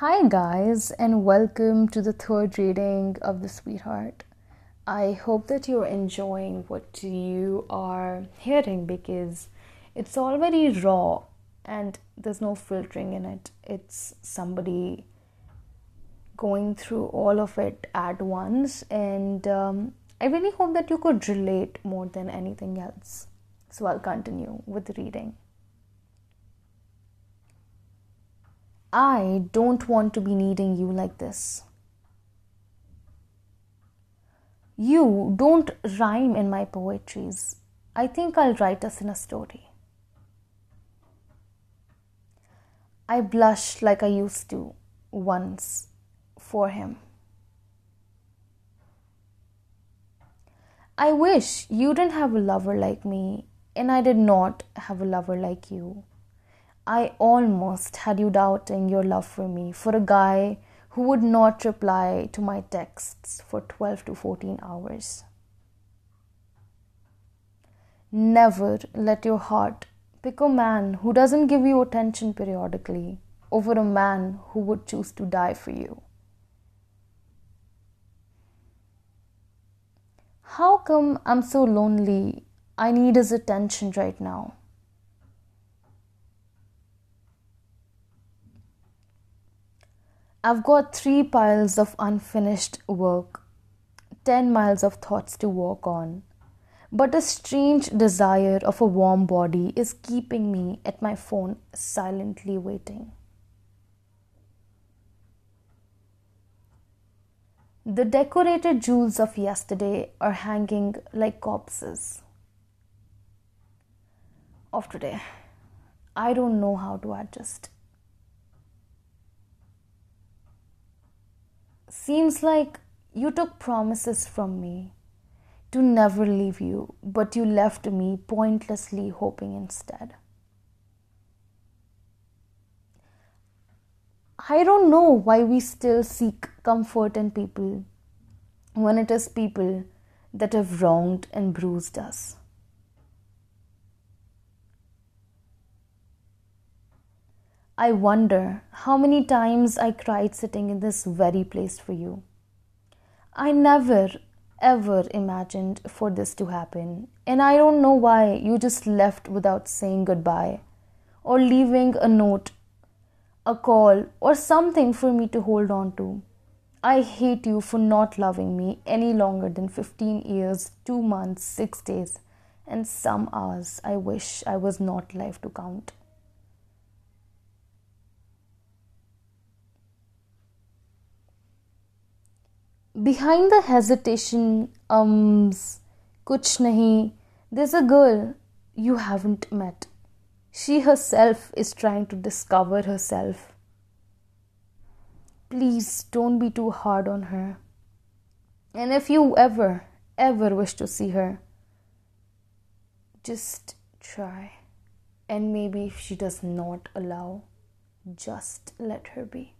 Hi, guys, and welcome to the third reading of The Sweetheart. I hope that you're enjoying what you are hearing because it's all very raw and there's no filtering in it. It's somebody going through all of it at once, and um, I really hope that you could relate more than anything else. So I'll continue with the reading. I don't want to be needing you like this. You don't rhyme in my poetries. I think I'll write us in a story. I blush like I used to once for him. I wish you didn't have a lover like me, and I did not have a lover like you. I almost had you doubting your love for me for a guy who would not reply to my texts for 12 to 14 hours. Never let your heart pick a man who doesn't give you attention periodically over a man who would choose to die for you. How come I'm so lonely? I need his attention right now. I've got three piles of unfinished work, 10 miles of thoughts to work on, but a strange desire of a warm body is keeping me at my phone silently waiting. The decorated jewels of yesterday are hanging like corpses of today. I don't know how to adjust. Seems like you took promises from me to never leave you, but you left me pointlessly hoping instead. I don't know why we still seek comfort in people when it is people that have wronged and bruised us. I wonder how many times I cried sitting in this very place for you. I never ever imagined for this to happen, and I don't know why you just left without saying goodbye or leaving a note, a call, or something for me to hold on to. I hate you for not loving me any longer than 15 years, 2 months, 6 days, and some hours I wish I was not alive to count. Behind the hesitation, ums, kuch nahi, there's a girl you haven't met. She herself is trying to discover herself. Please don't be too hard on her. And if you ever, ever wish to see her, just try. And maybe if she does not allow, just let her be.